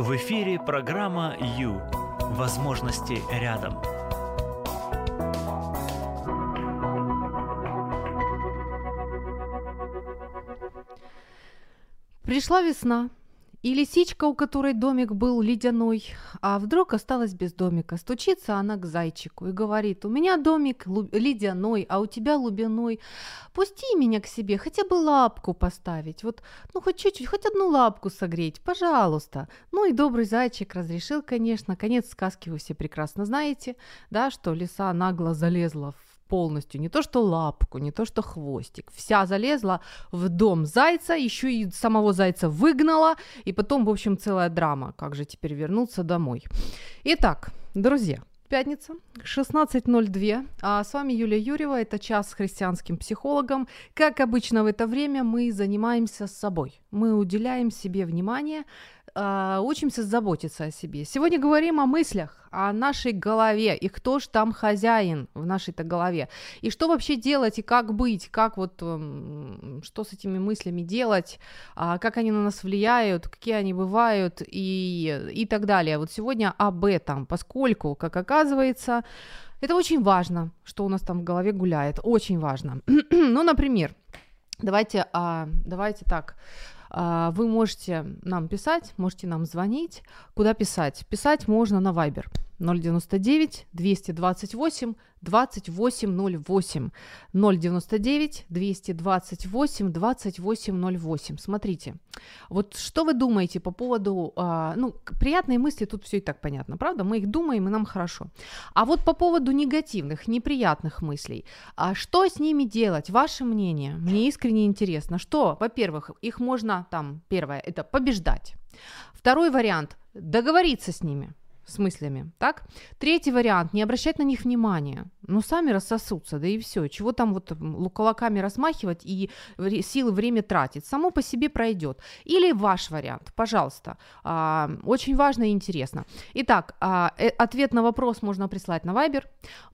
В эфире программа «Ю». Возможности рядом. Пришла весна, и лисичка, у которой домик был ледяной, а вдруг осталась без домика. Стучится она к зайчику и говорит, у меня домик ледяной, а у тебя лубяной. Пусти меня к себе, хотя бы лапку поставить. Вот, ну, хоть чуть-чуть, хоть одну лапку согреть, пожалуйста. Ну и добрый зайчик разрешил, конечно. Конец сказки вы все прекрасно знаете, да, что лиса нагло залезла в полностью, не то что лапку, не то что хвостик, вся залезла в дом зайца, еще и самого зайца выгнала, и потом, в общем, целая драма, как же теперь вернуться домой. Итак, друзья, пятница, 16.02. А с вами Юлия Юрьева. Это час с христианским психологом. Как обычно в это время мы занимаемся собой. Мы уделяем себе внимание, э, учимся заботиться о себе. Сегодня говорим о мыслях, о нашей голове, и кто ж там хозяин в нашей-то голове. И что вообще делать, и как быть, как вот, э, что с этими мыслями делать, э, как они на нас влияют, какие они бывают, и, и так далее. Вот сегодня об этом, поскольку, как оказывается, это очень важно, что у нас там в голове гуляет, очень важно. ну, например, давайте, а, давайте так, а, вы можете нам писать, можете нам звонить. Куда писать? Писать можно на Viber 099 228 2808 099 228 2808. Смотрите, вот что вы думаете по поводу, э, ну, приятные мысли, тут все и так понятно, правда? Мы их думаем, и нам хорошо. А вот по поводу негативных, неприятных мыслей, а что с ними делать? Ваше мнение? Мне искренне интересно. Что, во-первых, их можно там, первое, это побеждать. Второй вариант – договориться с ними – с мыслями, так? Третий вариант, не обращать на них внимания, ну, сами рассосутся, да и все, чего там вот кулаками размахивать и силы, время тратить, само по себе пройдет. Или ваш вариант, пожалуйста, а, очень важно и интересно. Итак, а, э, ответ на вопрос можно прислать на Viber,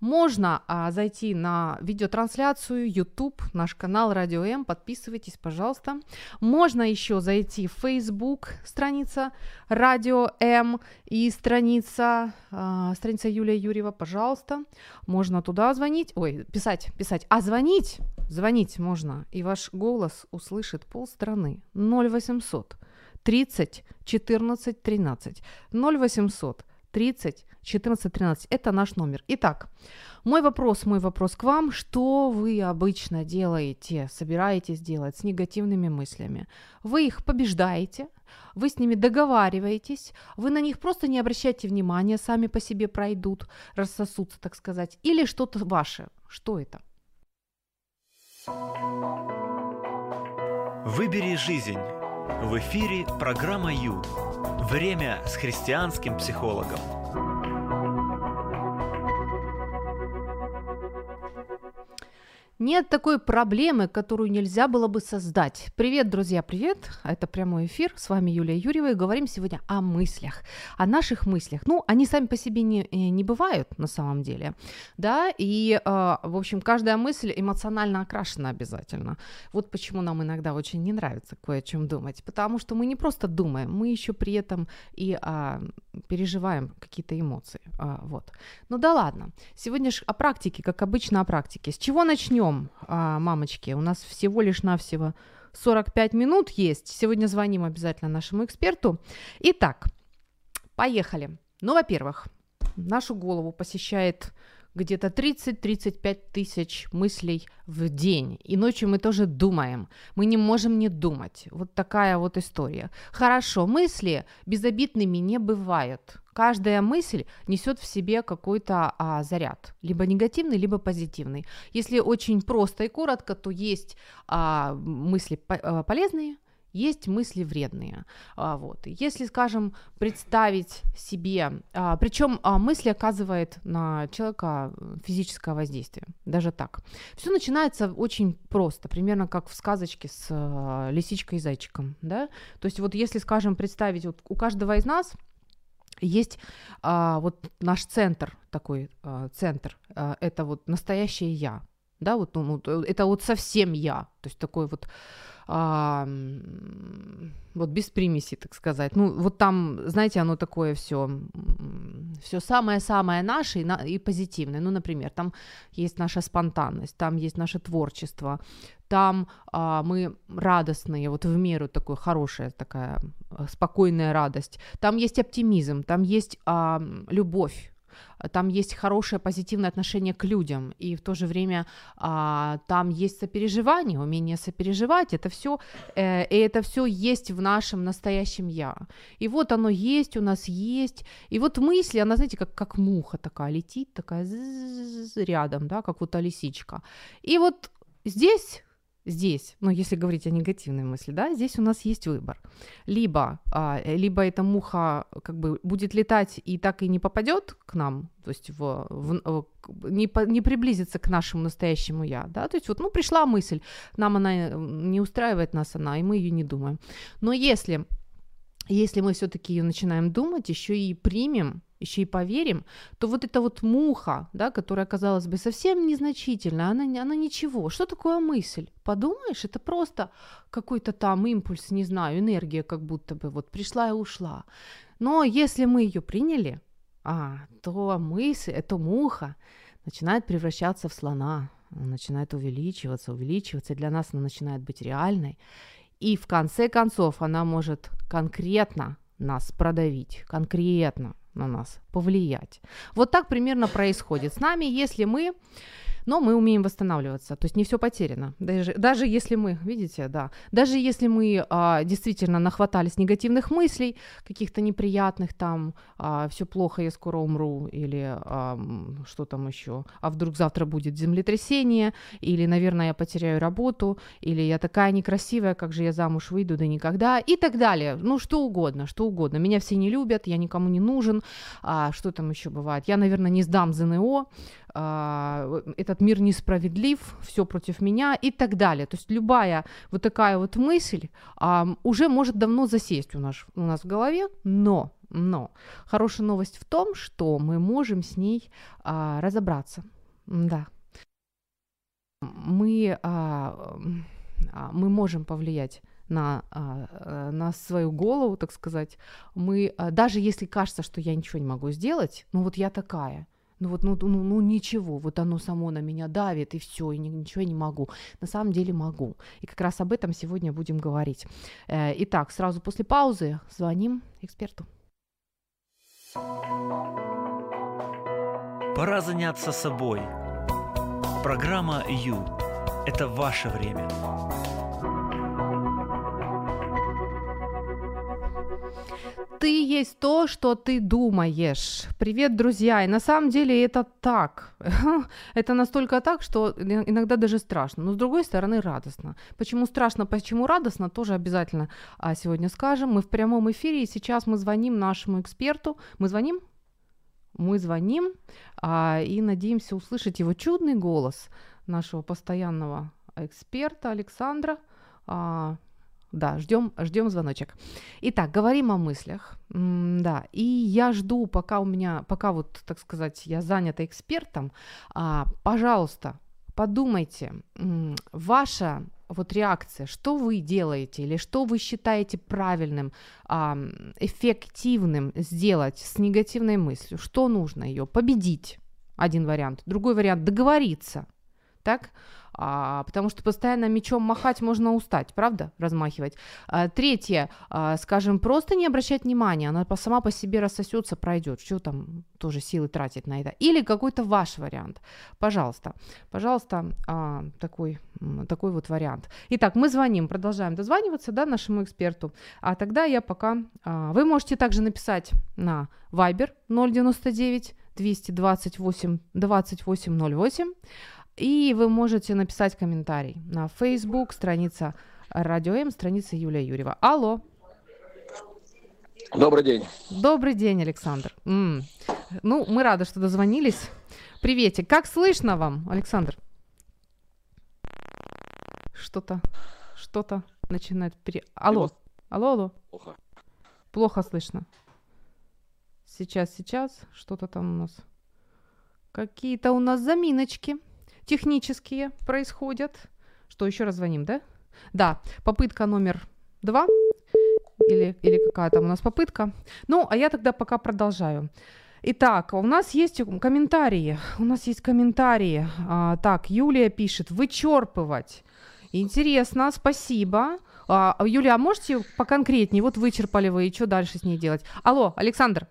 можно а, зайти на видеотрансляцию YouTube, наш канал Радио М, подписывайтесь, пожалуйста. Можно еще зайти в Facebook, страница Радио М и страница страница, э, страница Юлия Юрьева, пожалуйста. Можно туда звонить, ой, писать, писать. А звонить, звонить можно, и ваш голос услышит полстраны. 0800 30 14 13. 0800 30 14 13. Это наш номер. Итак, мой вопрос, мой вопрос к вам. Что вы обычно делаете, собираетесь делать с негативными мыслями? Вы их побеждаете, вы с ними договариваетесь, вы на них просто не обращайте внимания, сами по себе пройдут, рассосутся, так сказать, или что-то ваше. Что это? Выбери жизнь. В эфире программа Ю. Время с христианским психологом. Нет такой проблемы, которую нельзя было бы создать. Привет, друзья, привет. Это прямой эфир. С вами Юлия Юрьева. И говорим сегодня о мыслях, о наших мыслях. Ну, они сами по себе не, э, не бывают на самом деле. Да, и, э, в общем, каждая мысль эмоционально окрашена обязательно. Вот почему нам иногда очень не нравится кое о чем думать. Потому что мы не просто думаем, мы еще при этом и а, переживаем какие-то эмоции. А, вот. Ну да ладно. Сегодня же о практике, как обычно о практике. С чего начнем? Начнем, а, мамочки. У нас всего лишь навсего 45 минут есть. Сегодня звоним обязательно нашему эксперту. Итак, поехали. Ну, во-первых, нашу голову посещает где-то 30-35 тысяч мыслей в день. И ночью мы тоже думаем. Мы не можем не думать. Вот такая вот история. Хорошо, мысли безобидными не бывают. Каждая мысль несет в себе какой-то а, заряд, либо негативный, либо позитивный. Если очень просто и коротко, то есть а, мысли по- а, полезные, есть мысли вредные. А, вот. Если, скажем, представить себе, а, причем а, мысли оказывает на человека физическое воздействие, даже так. Все начинается очень просто, примерно как в сказочке с а, лисичкой и зайчиком, да. То есть вот если, скажем, представить, вот у каждого из нас есть а, вот наш центр такой а, центр, а, это вот настоящее я, да, вот, ну, это вот совсем я, то есть такой вот а, вот без примеси, так сказать. Ну, вот там, знаете, оно такое все, все самое-самое наше и, на, и позитивное. Ну, например, там есть наша спонтанность, там есть наше творчество, там а, мы радостные, вот в меру такой хорошая такая а, спокойная радость. Там есть оптимизм, там есть а, любовь, там есть хорошее позитивное отношение к людям, и в то же время а, там есть сопереживание, умение сопереживать, это все, э, и это все есть в нашем настоящем я. И вот оно есть, у нас есть, и вот мысли, она, знаете, как, как муха такая летит, такая рядом, да, как вот лисичка. И вот здесь здесь, ну, если говорить о негативной мысли, да, здесь у нас есть выбор. Либо, а, либо эта муха как бы будет летать и так и не попадет к нам, то есть в, в, не, по, не приблизится к нашему настоящему я, да, то есть вот, ну, пришла мысль, нам она не устраивает нас она, и мы ее не думаем. Но если если мы все-таки ее начинаем думать, еще и примем еще и поверим, то вот эта вот муха, да, которая, казалось бы, совсем незначительная, она, она ничего. Что такое мысль? Подумаешь, это просто какой-то там импульс, не знаю, энергия как будто бы вот пришла и ушла. Но если мы ее приняли, а, то мысль, эта муха начинает превращаться в слона, начинает увеличиваться, увеличиваться, и для нас она начинает быть реальной. И в конце концов она может конкретно нас продавить, конкретно на нас повлиять. Вот так примерно происходит с нами, если мы но мы умеем восстанавливаться, то есть не все потеряно. Даже, даже если мы, видите, да, даже если мы а, действительно нахватались негативных мыслей, каких-то неприятных там, а, все плохо, я скоро умру, или а, что там еще, а вдруг завтра будет землетрясение, или, наверное, я потеряю работу, или я такая некрасивая, как же я замуж выйду, да никогда, и так далее. Ну, что угодно, что угодно. Меня все не любят, я никому не нужен, а, что там еще бывает. Я, наверное, не сдам ЗНО, этот мир несправедлив, все против меня и так далее. То есть любая вот такая вот мысль а, уже может давно засесть у нас, у нас в голове, но, но хорошая новость в том, что мы можем с ней а, разобраться. Да. Мы, а, а, мы можем повлиять на, а, на свою голову, так сказать. Мы, даже если кажется, что я ничего не могу сделать, ну вот я такая – ну вот, ну, ну, ну ничего, вот оно само на меня давит, и все, и ничего я не могу. На самом деле могу. И как раз об этом сегодня будем говорить. Э, итак, сразу после паузы звоним эксперту. Пора заняться собой. Программа «Ю» – это ваше время. Ты есть то, что ты думаешь. Привет, друзья. И на самом деле это так. это настолько так, что иногда даже страшно. Но с другой стороны радостно. Почему страшно, почему радостно, тоже обязательно а, сегодня скажем. Мы в прямом эфире, и сейчас мы звоним нашему эксперту. Мы звоним? Мы звоним а, и надеемся услышать его чудный голос нашего постоянного эксперта Александра. А, да, ждем, ждем звоночек. Итак, говорим о мыслях. Да, и я жду, пока у меня, пока вот, так сказать, я занята экспертом. А, пожалуйста, подумайте, ваша вот реакция, что вы делаете или что вы считаете правильным, а, эффективным сделать с негативной мыслью, что нужно ее победить, один вариант, другой вариант договориться, так, а, потому что постоянно мечом махать можно устать, правда, размахивать. А, третье, а, скажем, просто не обращать внимания, она сама по себе рассосется, пройдет, что там тоже силы тратить на это. Или какой-то ваш вариант, пожалуйста, пожалуйста, а, такой, такой вот вариант. Итак, мы звоним, продолжаем дозваниваться, да, нашему эксперту, а тогда я пока, а, вы можете также написать на Viber 099 228 2808, и вы можете написать комментарий на Facebook, страница Радио М, страница Юлия Юрьева. Алло. Добрый день. Добрый день, Александр. М-м. Ну, мы рады, что дозвонились. Приветик. Как слышно вам, Александр? Что-то, что-то начинает пере... Алло, алло, алло. Плохо. Плохо слышно. Сейчас, сейчас, что-то там у нас. Какие-то у нас заминочки. Технические происходят. Что, еще раз звоним, да? Да, попытка номер два. Или, или какая там у нас попытка. Ну, а я тогда пока продолжаю. Итак, у нас есть комментарии. У нас есть комментарии. А, так, Юлия пишет, вычерпывать. Интересно, спасибо. А, Юлия, а можете поконкретнее? Вот вычерпали вы, и что дальше с ней делать? Алло, Александр.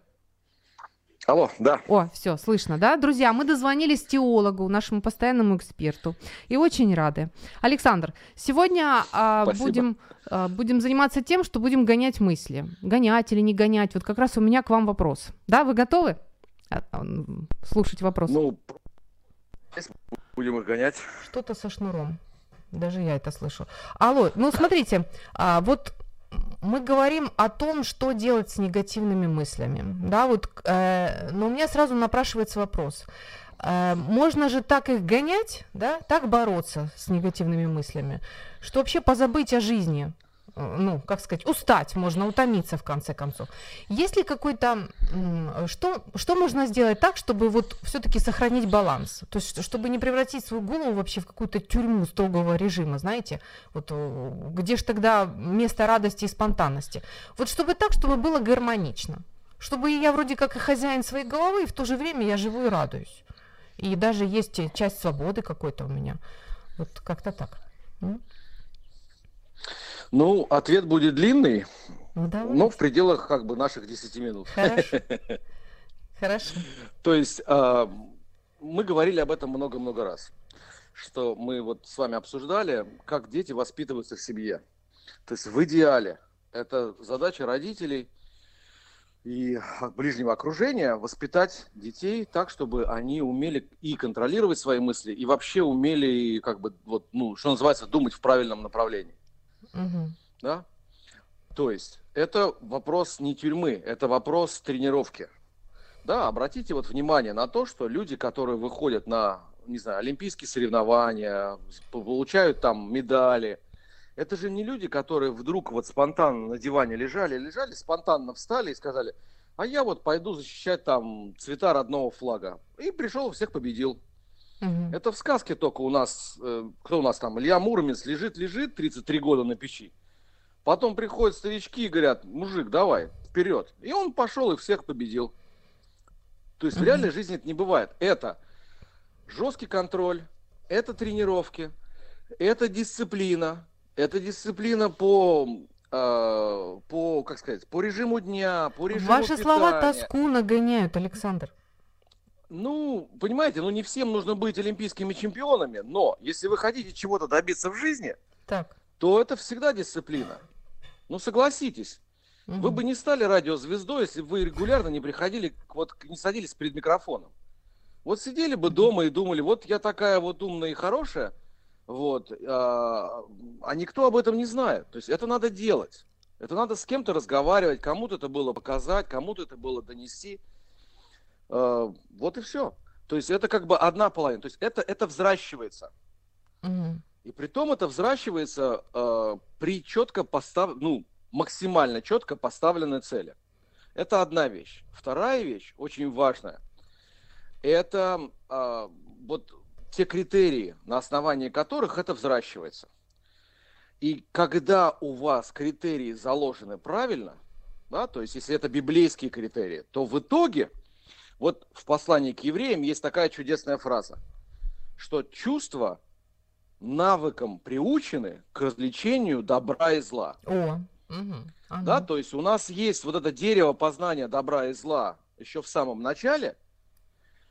Алло, да. О, все, слышно, да? Друзья, мы дозвонились теологу, нашему постоянному эксперту, и очень рады. Александр, сегодня а, будем, а, будем заниматься тем, что будем гонять мысли. Гонять или не гонять. Вот как раз у меня к вам вопрос. Да, вы готовы а, слушать вопрос? Ну, будем их гонять. Что-то со шнуром. Даже я это слышу. Алло, ну смотрите, а, вот мы говорим о том, что делать с негативными мыслями. Да, вот, э, но у меня сразу напрашивается вопрос. Э, можно же так их гонять, да, так бороться с негативными мыслями, что вообще позабыть о жизни, ну, как сказать, устать, можно утомиться в конце концов. Есть ли какой-то, что, что можно сделать так, чтобы вот все-таки сохранить баланс? То есть, чтобы не превратить свою голову вообще в какую-то тюрьму строгого режима, знаете, вот э, где же тогда место радости и спонтанности? Вот чтобы так, чтобы было гармонично. Чтобы я вроде как и хозяин своей головы, и в то же время я живу и радуюсь. И даже есть часть свободы какой-то у меня. Вот как-то так. Ну, ответ будет длинный, ну, но в пределах как бы наших 10 минут. Хорошо. Хорошо. То есть э, мы говорили об этом много-много раз, что мы вот с вами обсуждали, как дети воспитываются в семье. То есть в идеале это задача родителей и ближнего окружения воспитать детей так, чтобы они умели и контролировать свои мысли, и вообще умели, как бы, вот, ну, что называется, думать в правильном направлении. Угу. Да? То есть это вопрос не тюрьмы, это вопрос тренировки. Да, обратите вот внимание на то, что люди, которые выходят на, не знаю, олимпийские соревнования, получают там медали, это же не люди, которые вдруг вот спонтанно на диване лежали, лежали, спонтанно встали и сказали, а я вот пойду защищать там цвета родного флага. И пришел, всех победил. Угу. Это в сказке только у нас, э, кто у нас там, Илья Муромец лежит, лежит 33 года на печи. Потом приходят старички и говорят, мужик, давай, вперед. И он пошел и всех победил. То есть угу. в реальной жизни это не бывает. Это жесткий контроль, это тренировки, это дисциплина, это дисциплина по э, по, как сказать, по режиму дня, по режиму Ваши питания. слова тоску нагоняют, Александр. Ну, понимаете, ну не всем нужно быть олимпийскими чемпионами, но если вы хотите чего-то добиться в жизни, так. то это всегда дисциплина. Ну, согласитесь. Угу. Вы бы не стали радиозвездой, если бы вы регулярно не приходили, вот не садились перед микрофоном. Вот сидели бы дома и думали, вот я такая вот умная и хорошая, вот, а, а никто об этом не знает. То есть это надо делать. Это надо с кем-то разговаривать, кому-то это было показать, кому-то это было донести. Э, вот и все. То есть это как бы одна половина. То есть это, это взращивается. Угу. И при том это взращивается э, при четко постав... ну, максимально четко поставленной цели. Это одна вещь. Вторая вещь, очень важная, это э, вот те критерии, на основании которых это взращивается. И когда у вас критерии заложены правильно, да, то есть если это библейские критерии, то в итоге вот в послании к евреям есть такая чудесная фраза, что чувства навыком приучены к развлечению добра и зла. О, угу. ага. Да, то есть у нас есть вот это дерево познания добра и зла еще в самом начале,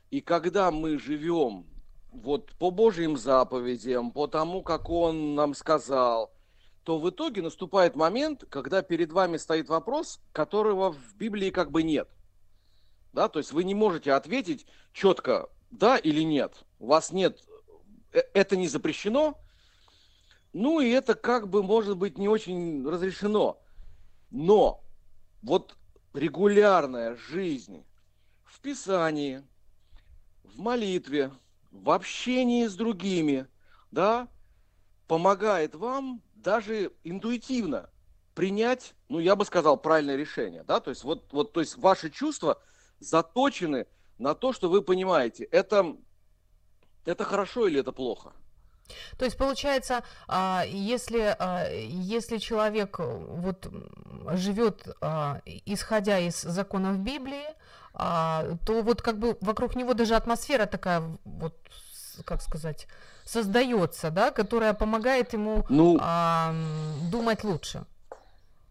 и когда мы живем вот по Божьим заповедям, по тому, как Он нам сказал, то в итоге наступает момент, когда перед вами стоит вопрос, которого в Библии как бы нет да, то есть вы не можете ответить четко да или нет. У вас нет, э, это не запрещено, ну и это как бы может быть не очень разрешено. Но вот регулярная жизнь в Писании, в молитве, в общении с другими, да, помогает вам даже интуитивно принять, ну, я бы сказал, правильное решение, да, то есть вот, вот то есть ваши чувства – заточены на то, что вы понимаете, это Это хорошо или это плохо? То есть получается, а, если, а, если человек э, вот живет, а, исходя из законов Библии, то вот как бы вокруг него даже атмосфера такая вот, как сказать, создается, да, которая помогает ему ну, думать лучше.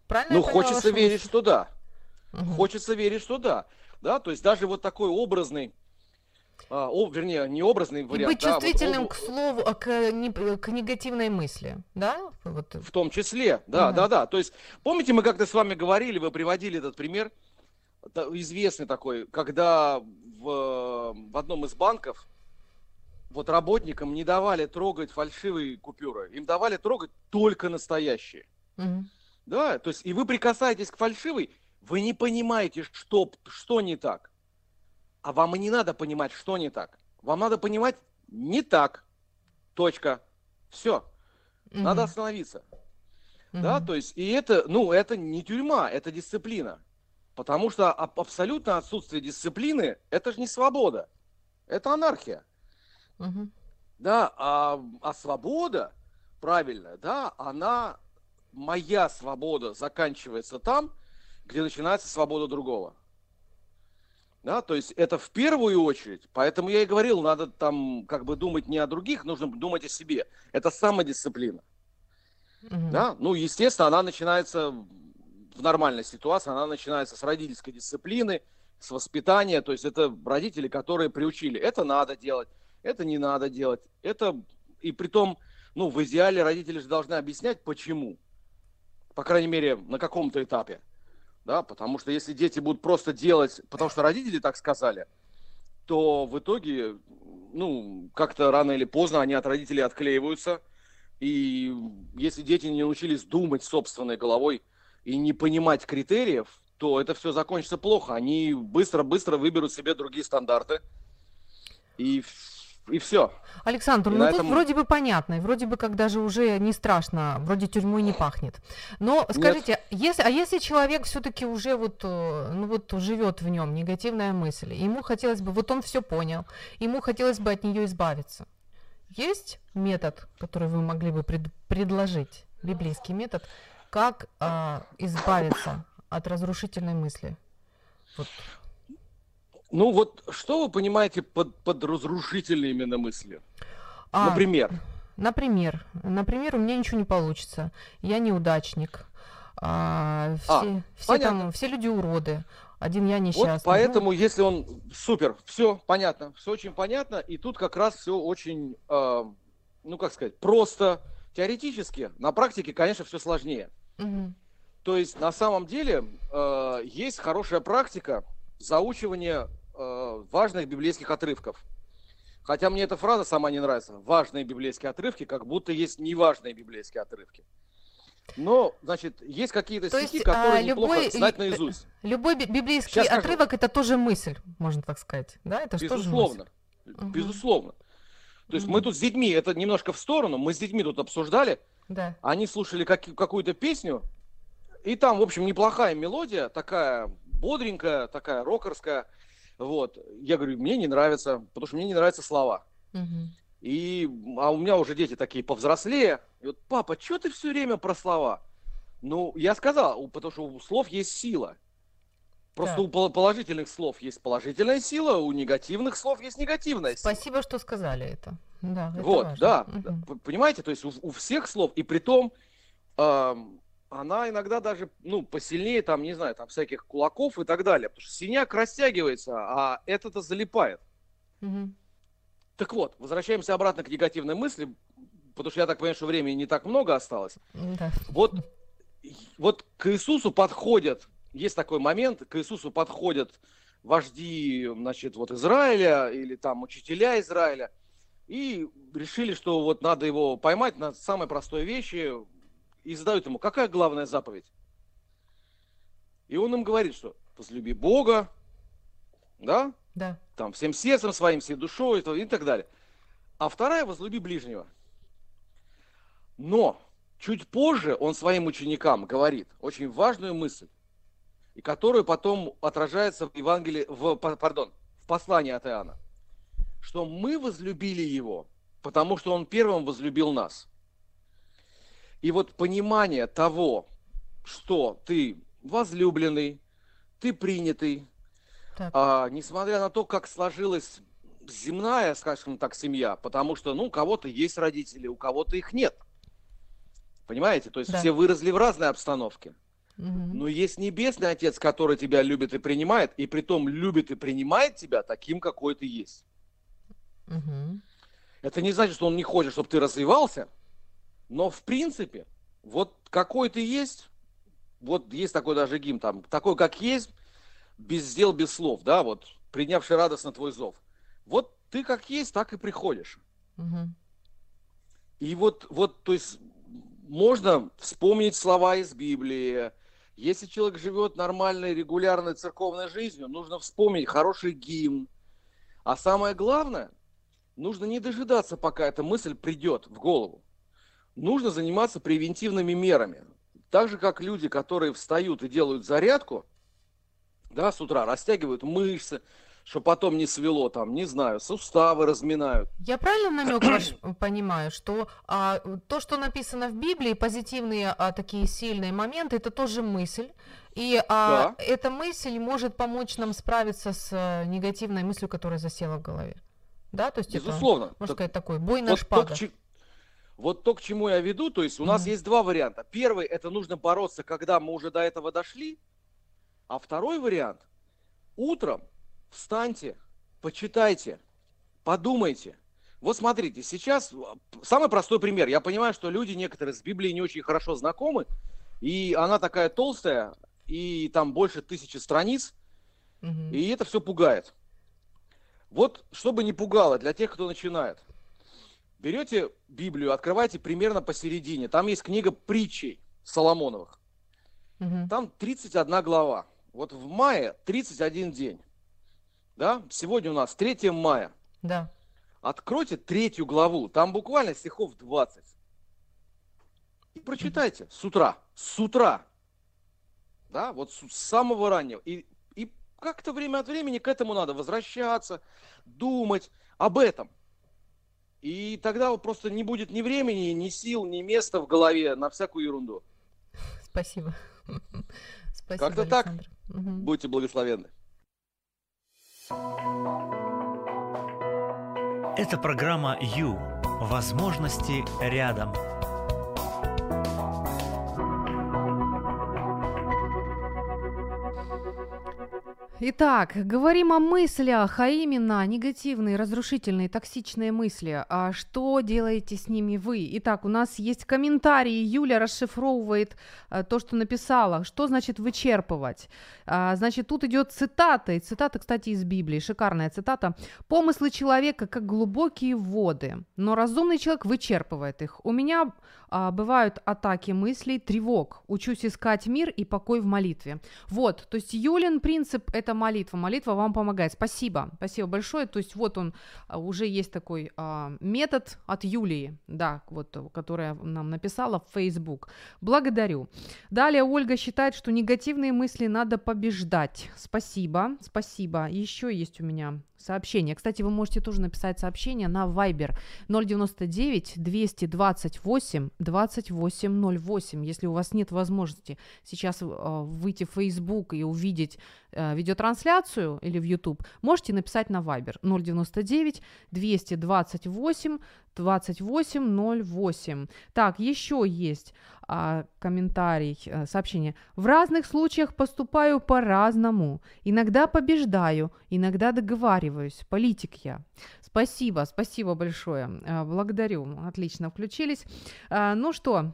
Правильно? Ну, хочется верить, мысль? что да. Угу. Хочется верить, что да. Да, то есть даже вот такой образный а, о, вернее, не образный вариант. И быть чувствительным вот, к слову, а, к, не, к негативной мысли, да? Вот. В том числе, да, угу. да, да. То есть, помните, мы как-то с вами говорили, вы приводили этот пример, известный такой, когда в, в одном из банков вот работникам не давали трогать фальшивые купюры, им давали трогать только настоящие. Угу. Да, то есть, и вы прикасаетесь к фальшивой, вы не понимаете, что, что не так. А вам и не надо понимать, что не так. Вам надо понимать, не так. Точка. Все. Угу. Надо остановиться. Угу. Да, то есть, и это, ну, это не тюрьма, это дисциплина. Потому что абсолютно отсутствие дисциплины – это же не свобода. Это анархия. Угу. Да, а, а свобода, правильно, да, она, моя свобода заканчивается там, где начинается свобода другого. Да, то есть это в первую очередь, поэтому я и говорил, надо там как бы думать не о других, нужно думать о себе. Это самодисциплина. Угу. Да, ну, естественно, она начинается в нормальной ситуации, она начинается с родительской дисциплины, с воспитания, то есть это родители, которые приучили, это надо делать, это не надо делать, это, и при том, ну, в идеале родители же должны объяснять, почему, по крайней мере, на каком-то этапе да, потому что если дети будут просто делать, потому что родители так сказали, то в итоге, ну, как-то рано или поздно они от родителей отклеиваются, и если дети не научились думать собственной головой и не понимать критериев, то это все закончится плохо. Они быстро-быстро выберут себе другие стандарты, и и все. Александр, и ну тут этом... вроде бы понятно, вроде бы как даже уже не страшно, вроде тюрьмой не пахнет. Но скажите, если, а если человек все-таки уже вот, э, ну вот живет в нем негативная мысль, ему хотелось бы, вот он все понял, ему хотелось бы от нее избавиться. Есть метод, который вы могли бы пред, предложить, библейский метод, как э, избавиться от разрушительной мысли? Вот ну вот что вы понимаете под, под разрушительной именно мыслью? А, например? Например. Например, у меня ничего не получится. Я неудачник. А, все, а, все, там, все люди уроды. Один я несчастный. Вот поэтому, ну... если он супер, все понятно, все очень понятно, и тут как раз все очень, э, ну как сказать, просто теоретически, на практике, конечно, все сложнее. Угу. То есть на самом деле э, есть хорошая практика, заучивание э, важных библейских отрывков. Хотя мне эта фраза сама не нравится. Важные библейские отрывки, как будто есть неважные библейские отрывки. Но, значит, есть какие-то То стихи, есть, которые а, неплохо любой, знать наизусть. Любой библейский Сейчас отрывок скажу. это тоже мысль, можно так сказать. Да, это Безусловно. Тоже мысль. Безусловно. То есть угу. мы тут с детьми, это немножко в сторону, мы с детьми тут обсуждали. Да. Они слушали как, какую-то песню, и там, в общем, неплохая мелодия, такая бодренькая, такая рокерская. Вот. Я говорю, мне не нравится, потому что мне не нравятся слова. Угу. И, а у меня уже дети такие повзрослее. И вот, папа, что ты все время про слова? Ну, я сказал, потому что у слов есть сила. Просто да. у положительных слов есть положительная сила, у негативных слов есть негативная сила. Спасибо, что сказали это. Да, это вот, важно. да. Угу. Понимаете, то есть у, у всех слов, и при том, э, она иногда даже, ну, посильнее, там, не знаю, там, всяких кулаков и так далее. Потому что синяк растягивается, а это-то залипает. Угу. Так вот, возвращаемся обратно к негативной мысли, потому что я так понимаю, что времени не так много осталось. Да. Вот, вот к Иисусу подходят, есть такой момент, к Иисусу подходят вожди, значит, вот Израиля или там учителя Израиля, и решили, что вот надо его поймать на самой простой вещи, и задают ему, какая главная заповедь? И он им говорит, что возлюби Бога, да? Да. Там всем сердцем своим, всей душой и так далее. А вторая возлюби ближнего. Но чуть позже он своим ученикам говорит очень важную мысль, и которую потом отражается в Евангелии, в, пардон, в послании от Иоанна, что мы возлюбили его, потому что он первым возлюбил нас. И вот понимание того, что ты возлюбленный, ты принятый, а, несмотря на то, как сложилась земная, скажем так, семья, потому что, ну, у кого-то есть родители, у кого-то их нет. Понимаете? То есть да. все выросли в разной обстановке. Угу. Но есть небесный отец, который тебя любит и принимает, и при том любит и принимает тебя таким, какой ты есть. Угу. Это не значит, что он не хочет, чтобы ты развивался, но в принципе, вот какой ты есть, вот есть такой даже гимн там, такой как есть, без дел, без слов, да, вот, принявший радостно твой зов. Вот ты как есть, так и приходишь. Угу. И вот, вот, то есть, можно вспомнить слова из Библии. Если человек живет нормальной, регулярной церковной жизнью, нужно вспомнить хороший гимн. А самое главное, нужно не дожидаться, пока эта мысль придет в голову. Нужно заниматься превентивными мерами. Так же, как люди, которые встают и делают зарядку, да, с утра растягивают мышцы, что потом не свело там, не знаю, суставы разминают. Я правильно намек ваш понимаю, что а, то, что написано в Библии, позитивные а, такие сильные моменты, это тоже мысль. И а, да. эта мысль может помочь нам справиться с а, негативной мыслью, которая засела в голове. Да, то есть Безусловно. это, можно сказать, такой бой на вот шпагах. То, вот то, к чему я веду, то есть у mm-hmm. нас есть два варианта. Первый, это нужно бороться, когда мы уже до этого дошли. А второй вариант, утром встаньте, почитайте, подумайте. Вот смотрите, сейчас самый простой пример. Я понимаю, что люди некоторые с Библией не очень хорошо знакомы, и она такая толстая, и там больше тысячи страниц, угу. и это все пугает. Вот, чтобы не пугало для тех, кто начинает. Берете Библию, открывайте примерно посередине. Там есть книга притчей Соломоновых. Угу. Там 31 глава. Вот в мае 31 день да, сегодня у нас 3 мая. Да. Откройте третью главу, там буквально стихов 20. И прочитайте с утра, с утра, да, вот с самого раннего. И, и как-то время от времени к этому надо возвращаться, думать об этом. И тогда просто не будет ни времени, ни сил, ни места в голове на всякую ерунду. Спасибо. Спасибо, Как-то так. Угу. Будьте благословенны. Это программа «Ю». Возможности рядом. Итак, говорим о мыслях, а именно негативные, разрушительные, токсичные мысли. А что делаете с ними вы? Итак, у нас есть комментарии. Юля расшифровывает а, то, что написала. Что значит вычерпывать? А, значит, тут идет цитата. И цитата, кстати, из Библии. Шикарная цитата. «Помыслы человека, как глубокие воды, но разумный человек вычерпывает их. У меня а, бывают атаки мыслей, тревог. Учусь искать мир и покой в молитве». Вот, то есть Юлин принцип – это молитва. Молитва вам помогает. Спасибо, спасибо большое. То есть вот он, а, уже есть такой а, метод от Юлии, да, вот, которая нам написала в Facebook. Благодарю. Далее Ольга считает, что негативные мысли надо побеждать. Спасибо, спасибо. Еще есть у меня сообщение. Кстати, вы можете тоже написать сообщение на Viber 099 228 2808. Если у вас нет возможности сейчас э, выйти в Facebook и увидеть э, видеотрансляцию или в YouTube, можете написать на Viber 099 228 2808. Так, еще есть а, комментарий, а, сообщение. В разных случаях поступаю по-разному. Иногда побеждаю, иногда договариваюсь. Политик я. Спасибо, спасибо большое. А, благодарю. Отлично включились. А, ну что,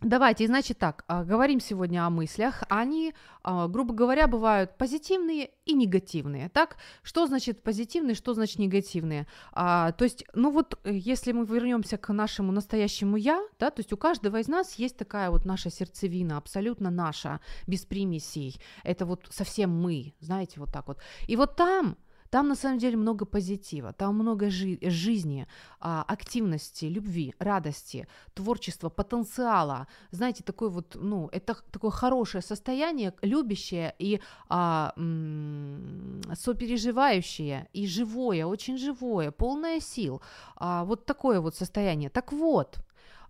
Давайте, значит так, а, говорим сегодня о мыслях. Они, а, грубо говоря, бывают позитивные и негативные. Так, что значит позитивные, что значит негативные? А, то есть, ну вот, э, если мы вернемся к нашему настоящему я, да, то есть у каждого из нас есть такая вот наша сердцевина, абсолютно наша, без примесей. Это вот совсем мы, знаете, вот так вот. И вот там Там на самом деле много позитива, там много жи- жизни, а, активности, любви, радости, творчества, потенциала. Знаете, такой вот, ну, это такое хорошее состояние, любящее и а, м- сопереживающее и живое, очень живое, полное сил. А, вот такое вот состояние. Так вот,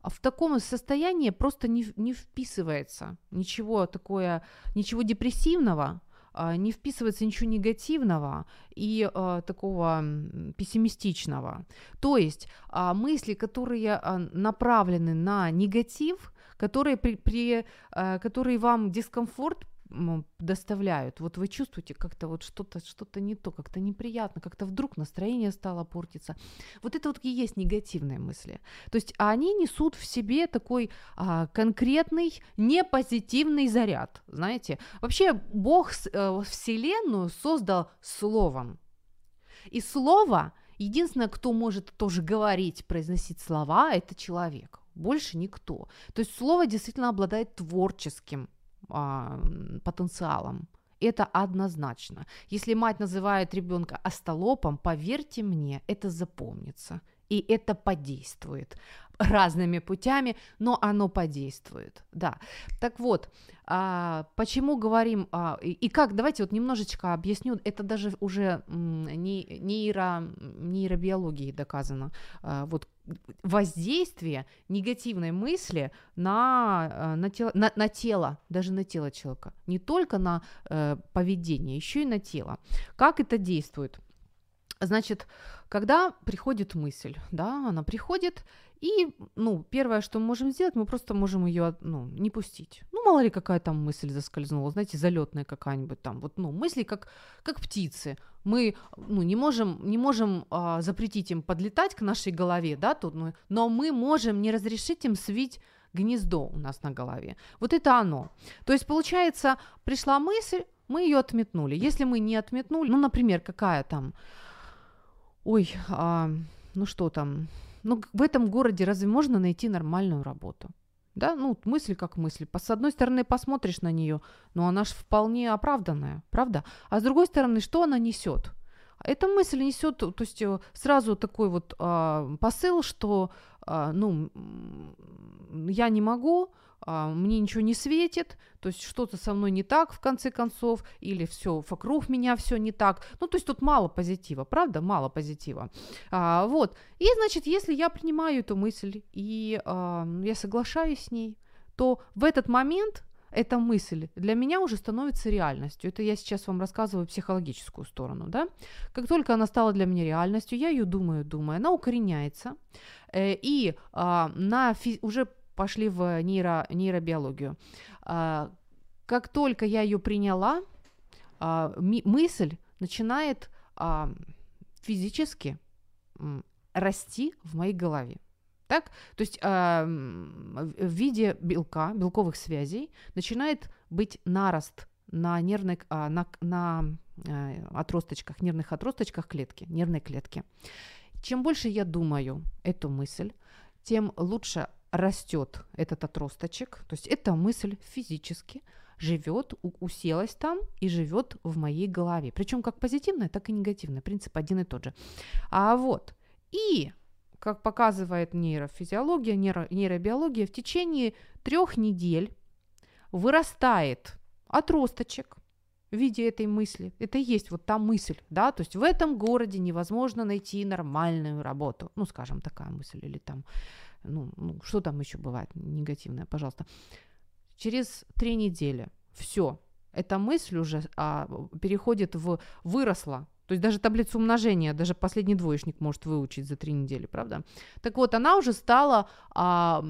в таком состоянии просто не, не вписывается ничего такое, ничего депрессивного, не вписывается ничего негативного и э, такого пессимистичного. То есть э, мысли, которые э, направлены на негатив, которые, при, при, э, которые вам дискомфорт доставляют. Вот вы чувствуете как-то вот что-то что не то, как-то неприятно, как-то вдруг настроение стало портиться. Вот это вот и есть негативные мысли. То есть они несут в себе такой а, конкретный непозитивный заряд, знаете. Вообще Бог э, Вселенную создал словом. И слово, единственное, кто может тоже говорить, произносить слова, это человек. Больше никто. То есть слово действительно обладает творческим а, потенциалом. Это однозначно. Если мать называет ребенка остолопом, поверьте мне, это запомнится. И это подействует разными путями, но оно подействует, да. Так вот, а, почему говорим, а, и, и как, давайте вот немножечко объясню, это даже уже не, нейро, нейробиологией доказано, а, вот воздействие негативной мысли на, э, на, тело, на, на тело, даже на тело человека, не только на э, поведение, еще и на тело. Как это действует? Значит, когда приходит мысль, да, она приходит, и, ну, первое, что мы можем сделать, мы просто можем ее, ну, не пустить. Ну, мало ли какая там мысль заскользнула, знаете, залетная какая-нибудь там, вот, ну, мысли как, как птицы. Мы, ну, не можем, не можем а, запретить им подлетать к нашей голове, да, тут, ну, но мы можем не разрешить им свить гнездо у нас на голове. Вот это оно. То есть, получается, пришла мысль, мы ее отметнули. Если мы не отметнули, ну, например, какая там, ой, а, ну что там, ну, в этом городе разве можно найти нормальную работу? Да, ну, мысль как мысль. С одной стороны, посмотришь на нее, но она же вполне оправданная, правда? А с другой стороны, что она несет? Эта мысль несет, то есть э, сразу такой вот э, посыл, что, э, ну, я не могу, а, мне ничего не светит, то есть что-то со мной не так в конце концов, или все вокруг меня все не так. Ну, то есть тут мало позитива, правда, мало позитива. А, вот. И, значит, если я принимаю эту мысль и а, я соглашаюсь с ней, то в этот момент эта мысль для меня уже становится реальностью. Это я сейчас вам рассказываю психологическую сторону, да. Как только она стала для меня реальностью, я ее думаю, думаю, она укореняется, э, и э, на уже пошли в нейро, нейробиологию. А, как только я ее приняла, а, мысль начинает а, физически расти в моей голове. Так? То есть э, в виде белка, белковых связей начинает быть нарост на нервной, э, на, на э, отросточках, нервных отросточках клетки, нервной клетки. Чем больше я думаю эту мысль, тем лучше растет этот отросточек, то есть эта мысль физически живет, уселась там и живет в моей голове. Причем как позитивная, так и негативная. Принцип один и тот же. А вот, и как показывает нейрофизиология, нейро, нейробиология, в течение трех недель вырастает отросточек в виде этой мысли. Это и есть вот та мысль, да, то есть в этом городе невозможно найти нормальную работу, ну, скажем, такая мысль, или там ну, ну что там еще бывает негативное, пожалуйста. Через три недели все, эта мысль уже а, переходит в выросла. То есть даже таблицу умножения, даже последний двоечник может выучить за три недели, правда? Так вот, она уже стала а,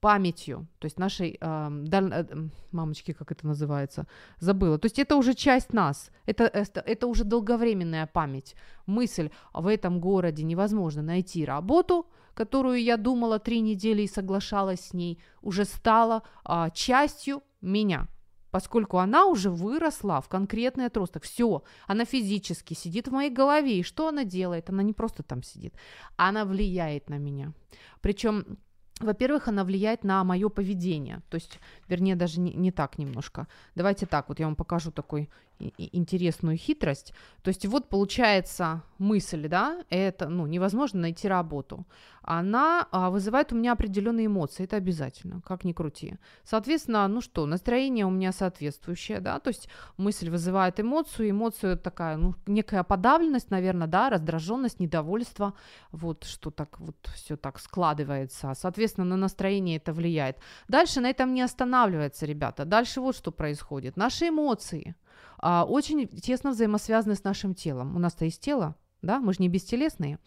памятью, то есть нашей, а, даль... Э, мамочки, как это называется, забыла. То есть это уже часть нас, это, это, это уже долговременная память. Мысль в этом городе невозможно найти работу, которую я думала три недели и соглашалась с ней, уже стала а, частью меня, поскольку она уже выросла в конкретный отросток. Все, она физически сидит в моей голове. И что она делает? Она не просто там сидит, она влияет на меня. Причем во-первых, она влияет на мое поведение. То есть, вернее, даже не, не так немножко. Давайте так, вот я вам покажу такой интересную хитрость. То есть вот получается мысль, да, это, ну, невозможно найти работу. Она а, вызывает у меня определенные эмоции, это обязательно, как ни крути. Соответственно, ну что, настроение у меня соответствующее, да, то есть мысль вызывает эмоцию, эмоцию такая, ну, некая подавленность, наверное, да, раздраженность, недовольство, вот что так вот все так складывается. Соответственно, на настроение это влияет. Дальше на этом не останавливается, ребята. Дальше вот что происходит. Наши эмоции – а, очень тесно взаимосвязаны с нашим телом. У нас-то есть тело, да, мы же не бестелесные.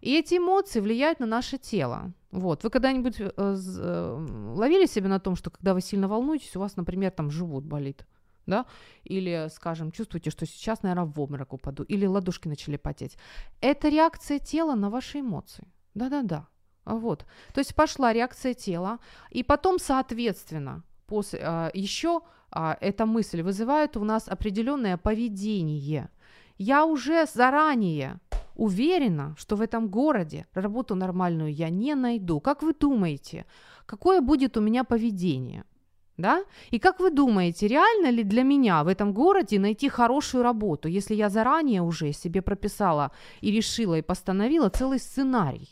И эти эмоции влияют на наше тело. Вот, вы когда-нибудь э, э, ловили себя на том, что когда вы сильно волнуетесь, у вас, например, там живот болит, да, или, скажем, чувствуете, что сейчас, наверное, в обморок упаду, или ладошки начали потеть. Это реакция тела на ваши эмоции. Да-да-да. Вот. То есть пошла реакция тела, и потом, соответственно, после, а, еще а, эта мысль вызывает у нас определенное поведение. Я уже заранее уверена, что в этом городе работу нормальную я не найду. Как вы думаете, какое будет у меня поведение? Да? И как вы думаете, реально ли для меня в этом городе найти хорошую работу, если я заранее уже себе прописала и решила и постановила целый сценарий?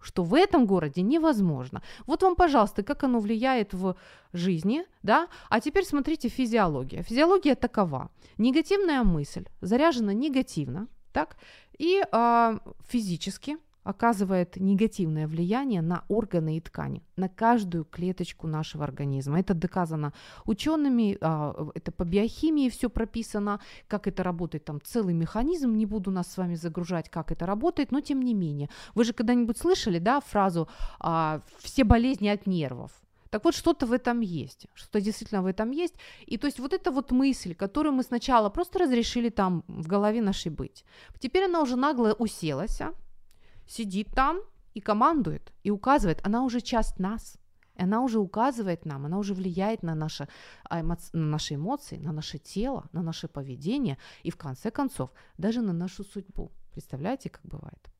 Что в этом городе невозможно. Вот вам, пожалуйста, как оно влияет в жизни, да? А теперь смотрите физиология. Физиология такова. Негативная мысль заряжена негативно, так? И э, физически оказывает негативное влияние на органы и ткани, на каждую клеточку нашего организма. Это доказано учеными, а, это по биохимии все прописано, как это работает, там целый механизм, не буду нас с вами загружать, как это работает, но тем не менее. Вы же когда-нибудь слышали, да, фразу а, «все болезни от нервов»? Так вот, что-то в этом есть, что-то действительно в этом есть. И то есть вот эта вот мысль, которую мы сначала просто разрешили там в голове нашей быть, теперь она уже нагло уселась, а? Сидит там и командует, и указывает, она уже часть нас. Она уже указывает нам, она уже влияет на наши, а, на наши эмоции, на наше тело, на наше поведение и в конце концов даже на нашу судьбу. Представляете, как бывает?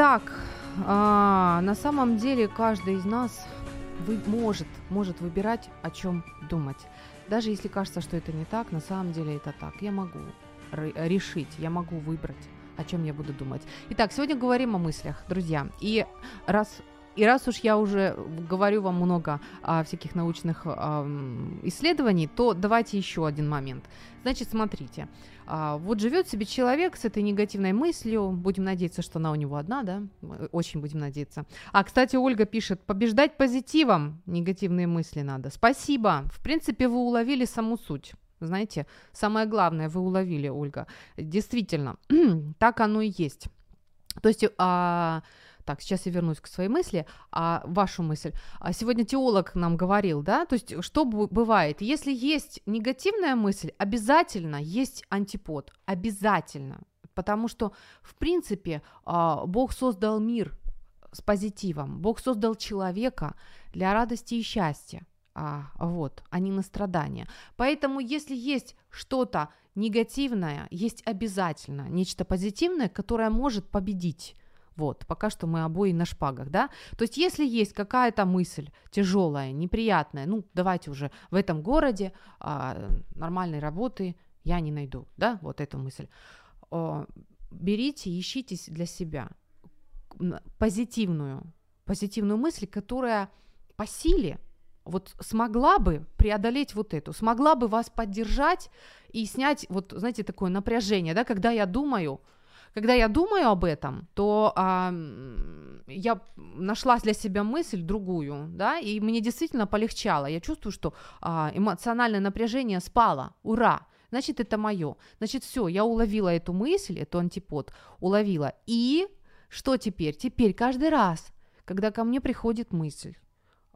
Итак, а, на самом деле каждый из нас вы, может, может выбирать, о чем думать. Даже если кажется, что это не так, на самом деле это так. Я могу решить, я могу выбрать, о чем я буду думать. Итак, сегодня говорим о мыслях, друзья. И раз и раз уж я уже говорю вам много а, всяких научных а, исследований, то давайте еще один момент. Значит, смотрите, а, вот живет себе человек с этой негативной мыслью, будем надеяться, что она у него одна, да, очень будем надеяться. А, кстати, Ольга пишет, побеждать позитивом негативные мысли надо. Спасибо, в принципе, вы уловили саму суть. Знаете, самое главное вы уловили, Ольга. Действительно, так оно и есть. То есть а, так, сейчас я вернусь к своей мысли, а вашу мысль. А сегодня теолог нам говорил, да, то есть что бывает, если есть негативная мысль, обязательно есть антипод, обязательно, потому что, в принципе, а, Бог создал мир с позитивом, Бог создал человека для радости и счастья, а, вот, а не на страдания. Поэтому, если есть что-то негативное, есть обязательно нечто позитивное, которое может победить вот, пока что мы обои на шпагах, да. То есть, если есть какая-то мысль тяжелая, неприятная, ну, давайте уже в этом городе а, нормальной работы я не найду, да, вот эту мысль. О, берите, ищите для себя позитивную, позитивную мысль, которая по силе вот смогла бы преодолеть вот эту, смогла бы вас поддержать и снять вот, знаете, такое напряжение, да, когда я думаю, когда я думаю об этом, то а, я нашла для себя мысль другую, да, и мне действительно полегчало. Я чувствую, что а, эмоциональное напряжение спало. Ура! Значит, это мое. Значит, все, я уловила эту мысль, эту антипод, уловила. И что теперь? Теперь каждый раз, когда ко мне приходит мысль,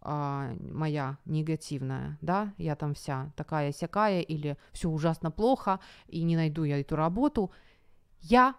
а, моя негативная, да, я там вся такая сякая или все ужасно плохо и не найду я эту работу, я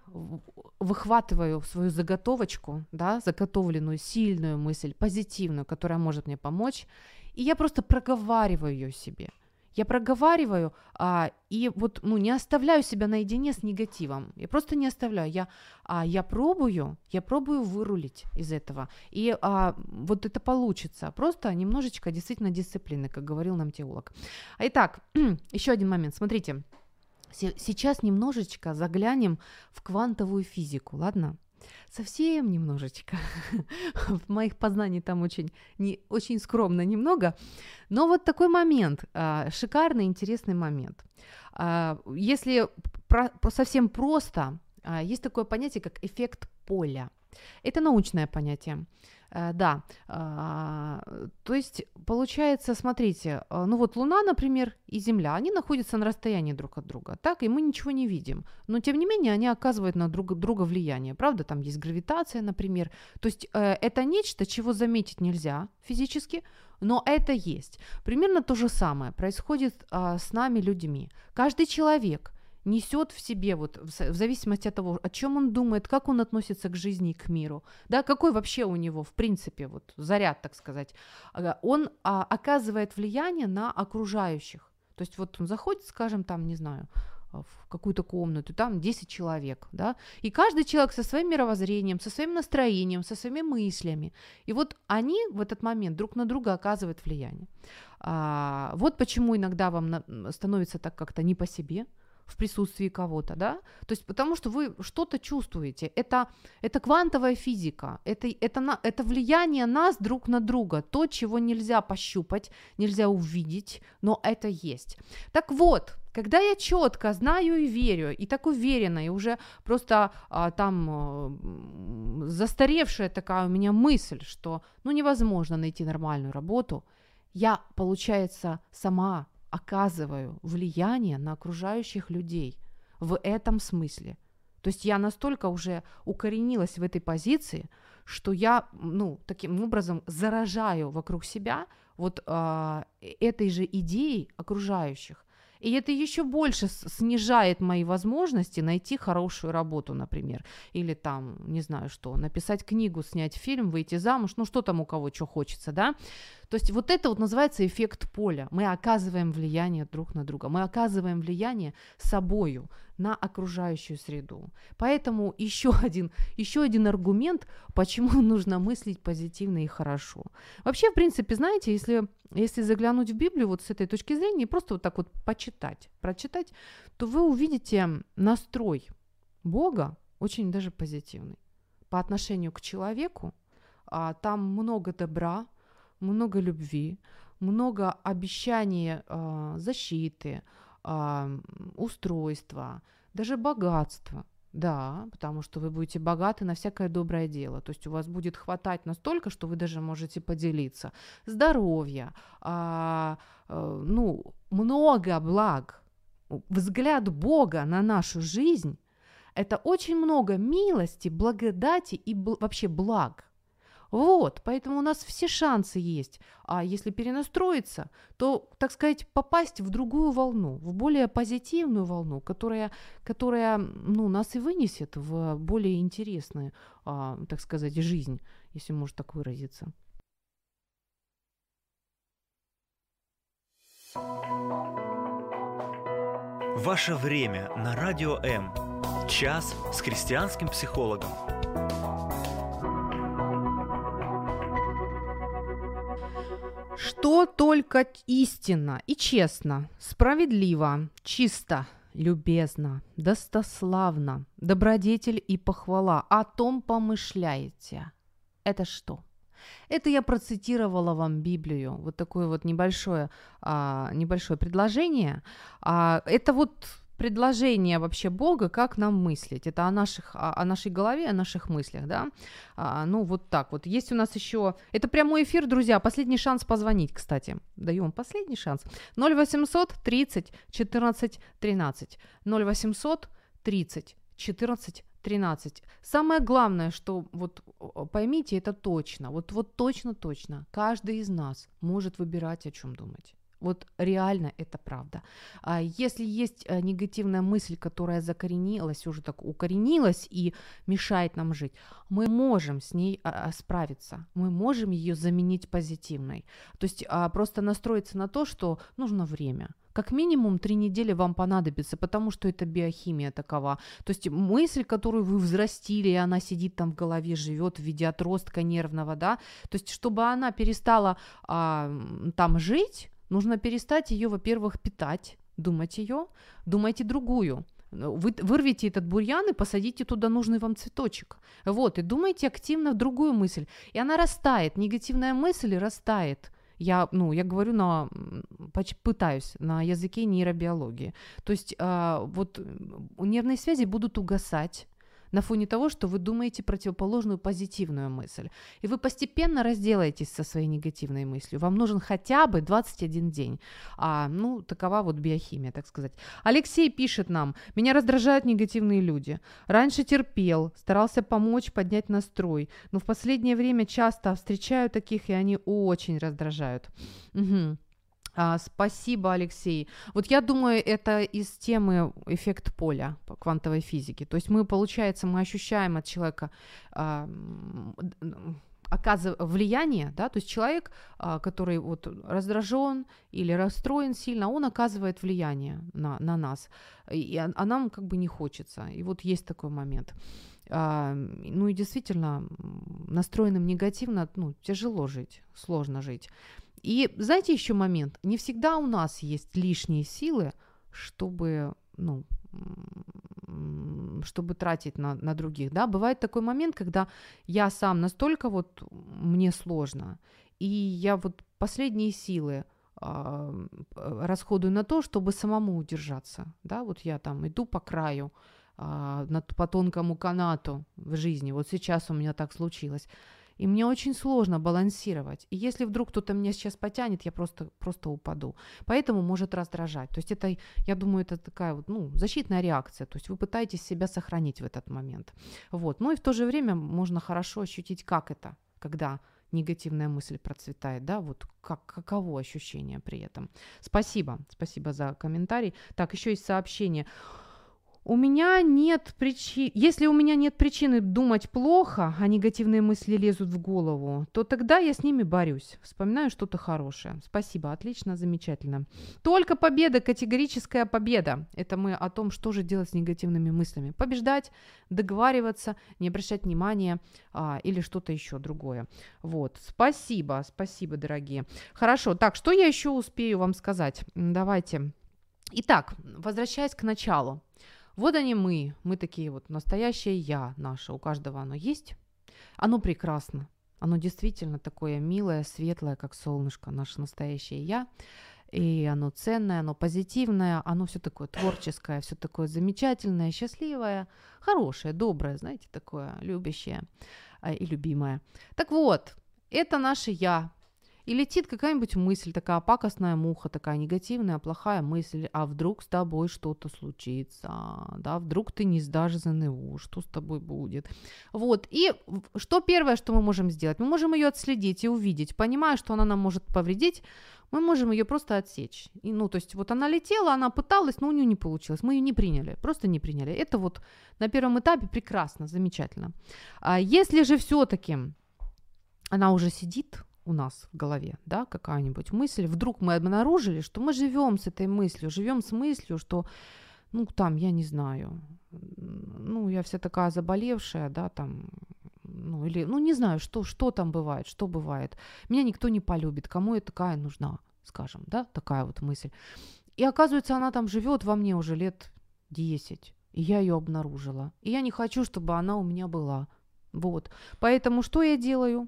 выхватываю свою заготовочку, да, заготовленную сильную мысль, позитивную, которая может мне помочь, и я просто проговариваю ее себе. Я проговариваю а, и вот ну не оставляю себя наедине с негативом. Я просто не оставляю. Я а, я пробую, я пробую вырулить из этого, и а, вот это получится. Просто немножечко действительно дисциплины, как говорил нам теолог. Итак, еще один момент. Смотрите. Сейчас немножечко заглянем в квантовую физику, ладно? Совсем немножечко. в моих познаний там очень, не, очень скромно немного. Но вот такой момент, а, шикарный, интересный момент. А, если про, совсем просто, а, есть такое понятие, как эффект поля. Это научное понятие. Э, да, а, то есть получается, смотрите, э, ну вот Луна, например, и Земля, они находятся на расстоянии друг от друга, так, и мы ничего не видим, но тем не менее они оказывают на друг друга влияние, правда, там есть гравитация, например, то есть э, это нечто, чего заметить нельзя физически, но это есть. Примерно то же самое происходит а, с нами людьми. Каждый человек несет в себе, вот в зависимости от того, о чем он думает, как он относится к жизни и к миру, да, какой вообще у него, в принципе, вот заряд, так сказать, он а, оказывает влияние на окружающих. То есть вот он заходит, скажем, там, не знаю, в какую-то комнату, там 10 человек, да, и каждый человек со своим мировоззрением, со своим настроением, со своими мыслями, и вот они в этот момент друг на друга оказывают влияние. А, вот почему иногда вам на, становится так как-то не по себе, в присутствии кого-то, да? То есть потому что вы что-то чувствуете. Это, это квантовая физика, это, это, на, это влияние нас друг на друга, то, чего нельзя пощупать, нельзя увидеть, но это есть. Так вот, когда я четко знаю и верю, и так уверена, и уже просто а, там а, застаревшая такая у меня мысль, что ну невозможно найти нормальную работу, я, получается, сама оказываю влияние на окружающих людей в этом смысле. То есть я настолько уже укоренилась в этой позиции, что я, ну, таким образом заражаю вокруг себя вот э, этой же идеей окружающих. И это еще больше снижает мои возможности найти хорошую работу, например. Или там, не знаю что, написать книгу, снять фильм, выйти замуж, ну что там у кого что хочется, да. То есть вот это вот называется эффект поля. Мы оказываем влияние друг на друга, мы оказываем влияние собою на окружающую среду. Поэтому еще один, еще один аргумент, почему нужно мыслить позитивно и хорошо. Вообще, в принципе, знаете, если, если заглянуть в Библию вот с этой точки зрения и просто вот так вот почитать, прочитать, то вы увидите настрой Бога очень даже позитивный по отношению к человеку. А, там много добра, много любви, много обещаний э, защиты, э, устройства, даже богатства. Да, потому что вы будете богаты на всякое доброе дело. То есть у вас будет хватать настолько, что вы даже можете поделиться. Здоровье, а, а, ну, много благ. Взгляд Бога на нашу жизнь – это очень много милости, благодати и бл- вообще благ. Вот, поэтому у нас все шансы есть. А если перенастроиться, то, так сказать, попасть в другую волну, в более позитивную волну, которая, которая ну, нас и вынесет в более интересную, а, так сказать, жизнь, если можно так выразиться. Ваше время на радио М. Час с христианским психологом. Что только истинно и честно, справедливо, чисто, любезно, достославно, добродетель и похвала, о том помышляете. Это что? Это я процитировала вам Библию, вот такое вот небольшое, а, небольшое предложение. А, это вот предложение вообще Бога, как нам мыслить. Это о, наших, о, нашей голове, о наших мыслях, да. А, ну, вот так вот. Есть у нас еще... Это прямой эфир, друзья. Последний шанс позвонить, кстати. Даю вам последний шанс. 0800 30 14 13. 0800 30 14 13. Самое главное, что вот поймите это точно, вот, вот точно-точно, каждый из нас может выбирать, о чем думать. Вот реально это правда. А если есть э, негативная мысль, которая закоренилась, уже так укоренилась и мешает нам жить, мы можем с ней а, а, справиться, мы можем ее заменить позитивной. То есть а, просто настроиться на то, что нужно время. Как минимум три недели вам понадобится, потому что это биохимия такова. То есть мысль, которую вы взрастили, и она сидит там в голове, живет в виде отростка нервного, да, то есть чтобы она перестала а, там жить, Нужно перестать ее, во-первых, питать, думать ее, думайте другую. Вы, вырвите этот бурьян и посадите туда нужный вам цветочек. Вот, и думайте активно другую мысль. И она растает, негативная мысль растает. Я, ну, я говорю на, пытаюсь на языке нейробиологии. То есть э, вот нервные связи будут угасать, на фоне того, что вы думаете противоположную позитивную мысль. И вы постепенно разделаетесь со своей негативной мыслью. Вам нужен хотя бы 21 день. А, ну, такова вот биохимия, так сказать. Алексей пишет нам, меня раздражают негативные люди. Раньше терпел, старался помочь, поднять настрой, но в последнее время часто встречаю таких, и они очень раздражают. Угу. А, спасибо, Алексей. Вот я думаю, это из темы эффект поля по квантовой физике. То есть мы, получается, мы ощущаем от человека а, оказыв... влияние, да, то есть человек, а, который вот раздражен или расстроен сильно, он оказывает влияние на, на нас, и, а, а нам как бы не хочется. И вот есть такой момент. А, ну и действительно, настроенным негативно, ну, тяжело жить, сложно жить. И знаете еще момент? Не всегда у нас есть лишние силы, чтобы, ну, чтобы тратить на, на других, да, бывает такой момент, когда я сам настолько вот мне сложно, и я вот последние силы э, расходую на то, чтобы самому удержаться, да, вот я там иду по краю, э, по тонкому канату в жизни, вот сейчас у меня так случилось, и мне очень сложно балансировать. И если вдруг кто-то меня сейчас потянет, я просто, просто упаду. Поэтому может раздражать. То есть это, я думаю, это такая вот, ну, защитная реакция. То есть вы пытаетесь себя сохранить в этот момент. Вот. Ну и в то же время можно хорошо ощутить, как это, когда негативная мысль процветает, да, вот как, каково ощущение при этом. Спасибо, спасибо за комментарий. Так, еще есть сообщение. У меня нет причин... Если у меня нет причины думать плохо, а негативные мысли лезут в голову, то тогда я с ними борюсь. Вспоминаю что-то хорошее. Спасибо, отлично, замечательно. Только победа, категорическая победа. Это мы о том, что же делать с негативными мыслями. Побеждать, договариваться, не обращать внимания а, или что-то еще другое. Вот, спасибо, спасибо, дорогие. Хорошо, так, что я еще успею вам сказать? Давайте. Итак, возвращаясь к началу. Вот они мы, мы такие вот, настоящее я наше, у каждого оно есть. Оно прекрасно, оно действительно такое милое, светлое, как солнышко, наше настоящее я. И оно ценное, оно позитивное, оно все такое творческое, все такое замечательное, счастливое, хорошее, доброе, знаете, такое любящее а, и любимое. Так вот, это наше я, и летит какая-нибудь мысль, такая пакостная муха, такая негативная, плохая мысль, а вдруг с тобой что-то случится, да, вдруг ты не сдашь ЗНО, что с тобой будет. Вот, и что первое, что мы можем сделать? Мы можем ее отследить и увидеть, понимая, что она нам может повредить, мы можем ее просто отсечь. И, ну, то есть вот она летела, она пыталась, но у нее не получилось. Мы ее не приняли, просто не приняли. Это вот на первом этапе прекрасно, замечательно. А если же все-таки она уже сидит, у нас в голове, да, какая-нибудь мысль, вдруг мы обнаружили, что мы живем с этой мыслью, живем с мыслью, что, ну, там, я не знаю, ну, я вся такая заболевшая, да, там, ну, или, ну, не знаю, что, что там бывает, что бывает. Меня никто не полюбит, кому я такая нужна, скажем, да, такая вот мысль. И оказывается, она там живет во мне уже лет 10, и я ее обнаружила. И я не хочу, чтобы она у меня была. Вот. Поэтому что я делаю?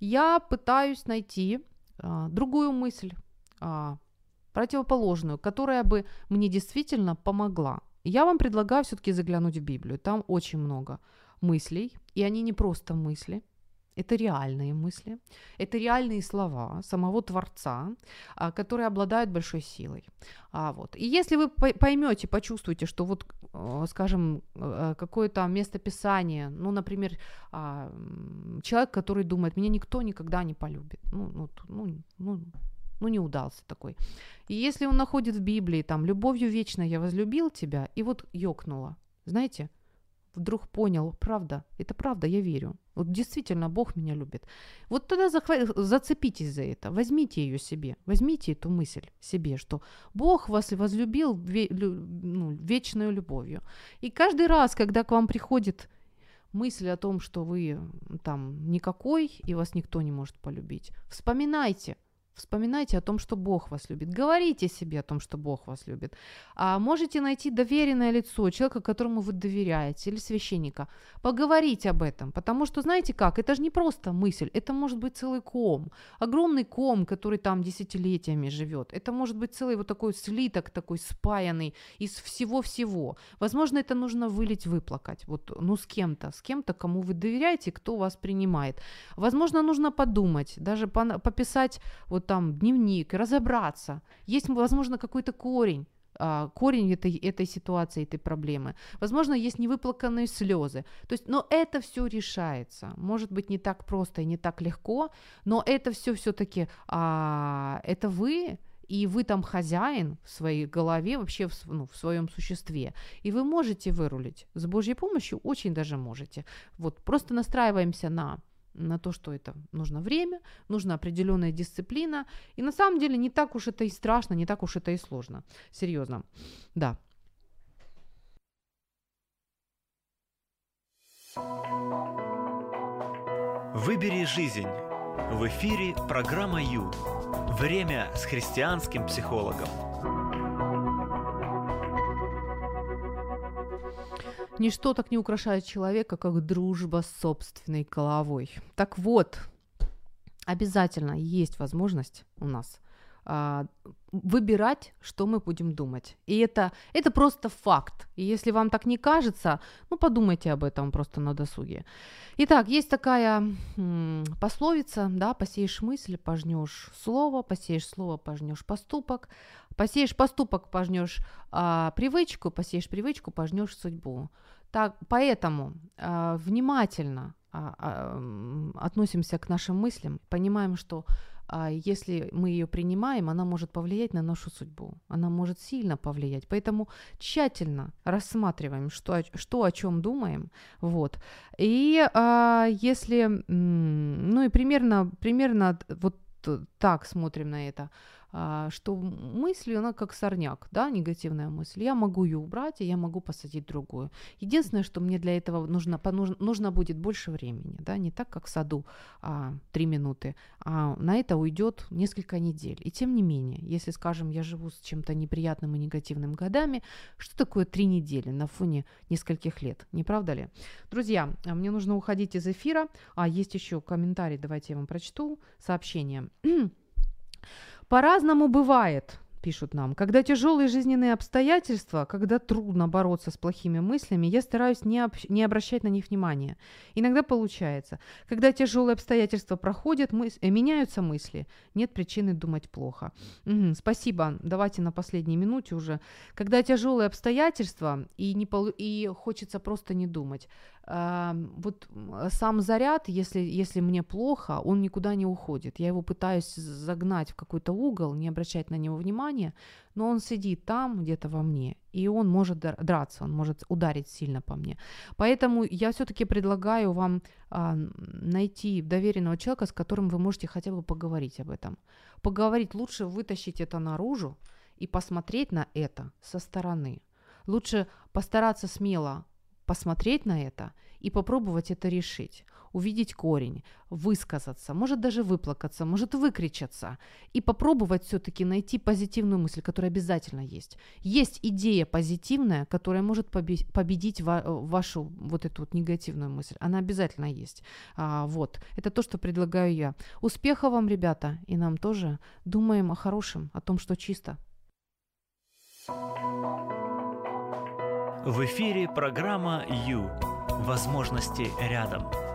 Я пытаюсь найти а, другую мысль, а, противоположную, которая бы мне действительно помогла. Я вам предлагаю все-таки заглянуть в Библию. Там очень много мыслей, и они не просто мысли, это реальные мысли, это реальные слова самого Творца, а, которые обладают большой силой. А, вот. И если вы поймете, почувствуете, что вот, э, скажем, э, какое-то местописание, ну, например, а, человек, который думает, меня никто никогда не полюбит, ну, ну, ну, ну ну, не удался такой. И если он находит в Библии, там, «любовью вечно я возлюбил тебя», и вот ёкнуло, знаете, вдруг понял, правда, это правда, я верю. Вот действительно Бог меня любит. Вот тогда захва- зацепитесь за это, возьмите ее себе, возьмите эту мысль себе, что Бог вас возлюбил ве- ну, вечной любовью. И каждый раз, когда к вам приходит мысль о том, что вы там никакой и вас никто не может полюбить, вспоминайте – Вспоминайте о том, что Бог вас любит. Говорите себе о том, что Бог вас любит. А можете найти доверенное лицо, человека, которому вы доверяете, или священника. Поговорить об этом. Потому что, знаете как, это же не просто мысль, это может быть целый ком. Огромный ком, который там десятилетиями живет. Это может быть целый вот такой слиток, такой спаянный из всего-всего. Возможно, это нужно вылить, выплакать. Вот, ну, с кем-то, с кем-то, кому вы доверяете, кто вас принимает. Возможно, нужно подумать, даже пописать вот там дневник, разобраться. Есть, возможно, какой-то корень, а, корень этой, этой ситуации, этой проблемы. Возможно, есть невыплаканные слезы. То есть, но это все решается. Может быть, не так просто и не так легко, но это все все-таки а, это вы, и вы там хозяин в своей голове, вообще в, ну, в своем существе. И вы можете вырулить. С Божьей помощью очень даже можете. Вот просто настраиваемся на на то, что это нужно время, нужна определенная дисциплина. И на самом деле не так уж это и страшно, не так уж это и сложно. Серьезно. Да. Выбери жизнь. В эфире программа Ю. Время с христианским психологом. Ничто так не украшает человека, как дружба с собственной головой. Так вот, обязательно есть возможность у нас выбирать, что мы будем думать. И это, это просто факт. И если вам так не кажется, ну подумайте об этом просто на досуге. Итак, есть такая м, пословица, да, посеешь мысль, пожнешь слово, посеешь слово, пожнешь поступок, посеешь поступок, пожнешь а, привычку, посеешь привычку, пожнешь судьбу. Так, поэтому а, внимательно а, а, относимся к нашим мыслям, понимаем, что а если мы ее принимаем, она может повлиять на нашу судьбу, она может сильно повлиять. Поэтому тщательно рассматриваем, что, что о чем думаем, вот. И а, если, ну и примерно, примерно вот так смотрим на это. А, что мысль, она как сорняк, да, негативная мысль. Я могу ее убрать, и я могу посадить другую. Единственное, что мне для этого нужно, нужно, нужно будет больше времени, да, не так, как в саду а, минуты, а на это уйдет несколько недель. И тем не менее, если, скажем, я живу с чем-то неприятным и негативным годами, что такое три недели на фоне нескольких лет, не правда ли? Друзья, а мне нужно уходить из эфира, а есть еще комментарий, давайте я вам прочту, сообщение. По-разному бывает, пишут нам. Когда тяжелые жизненные обстоятельства, когда трудно бороться с плохими мыслями, я стараюсь не, об, не обращать на них внимания. Иногда получается. Когда тяжелые обстоятельства проходят, мыс, э, меняются мысли, нет причины думать плохо. Угу, спасибо. Давайте на последней минуте уже. Когда тяжелые обстоятельства и, не, и хочется просто не думать, вот сам заряд, если, если мне плохо, он никуда не уходит. Я его пытаюсь загнать в какой-то угол, не обращать на него внимания, но он сидит там где-то во мне, и он может драться, он может ударить сильно по мне. Поэтому я все-таки предлагаю вам а, найти доверенного человека, с которым вы можете хотя бы поговорить об этом. Поговорить лучше вытащить это наружу и посмотреть на это со стороны. Лучше постараться смело посмотреть на это и попробовать это решить. Увидеть корень, высказаться, может даже выплакаться, может выкричаться и попробовать все-таки найти позитивную мысль, которая обязательно есть. Есть идея позитивная, которая может победить вашу вот эту вот негативную мысль. Она обязательно есть. А, вот. Это то, что предлагаю я. Успехов вам, ребята, и нам тоже. Думаем о хорошем, о том, что чисто. В эфире программа «Ю». Возможности рядом.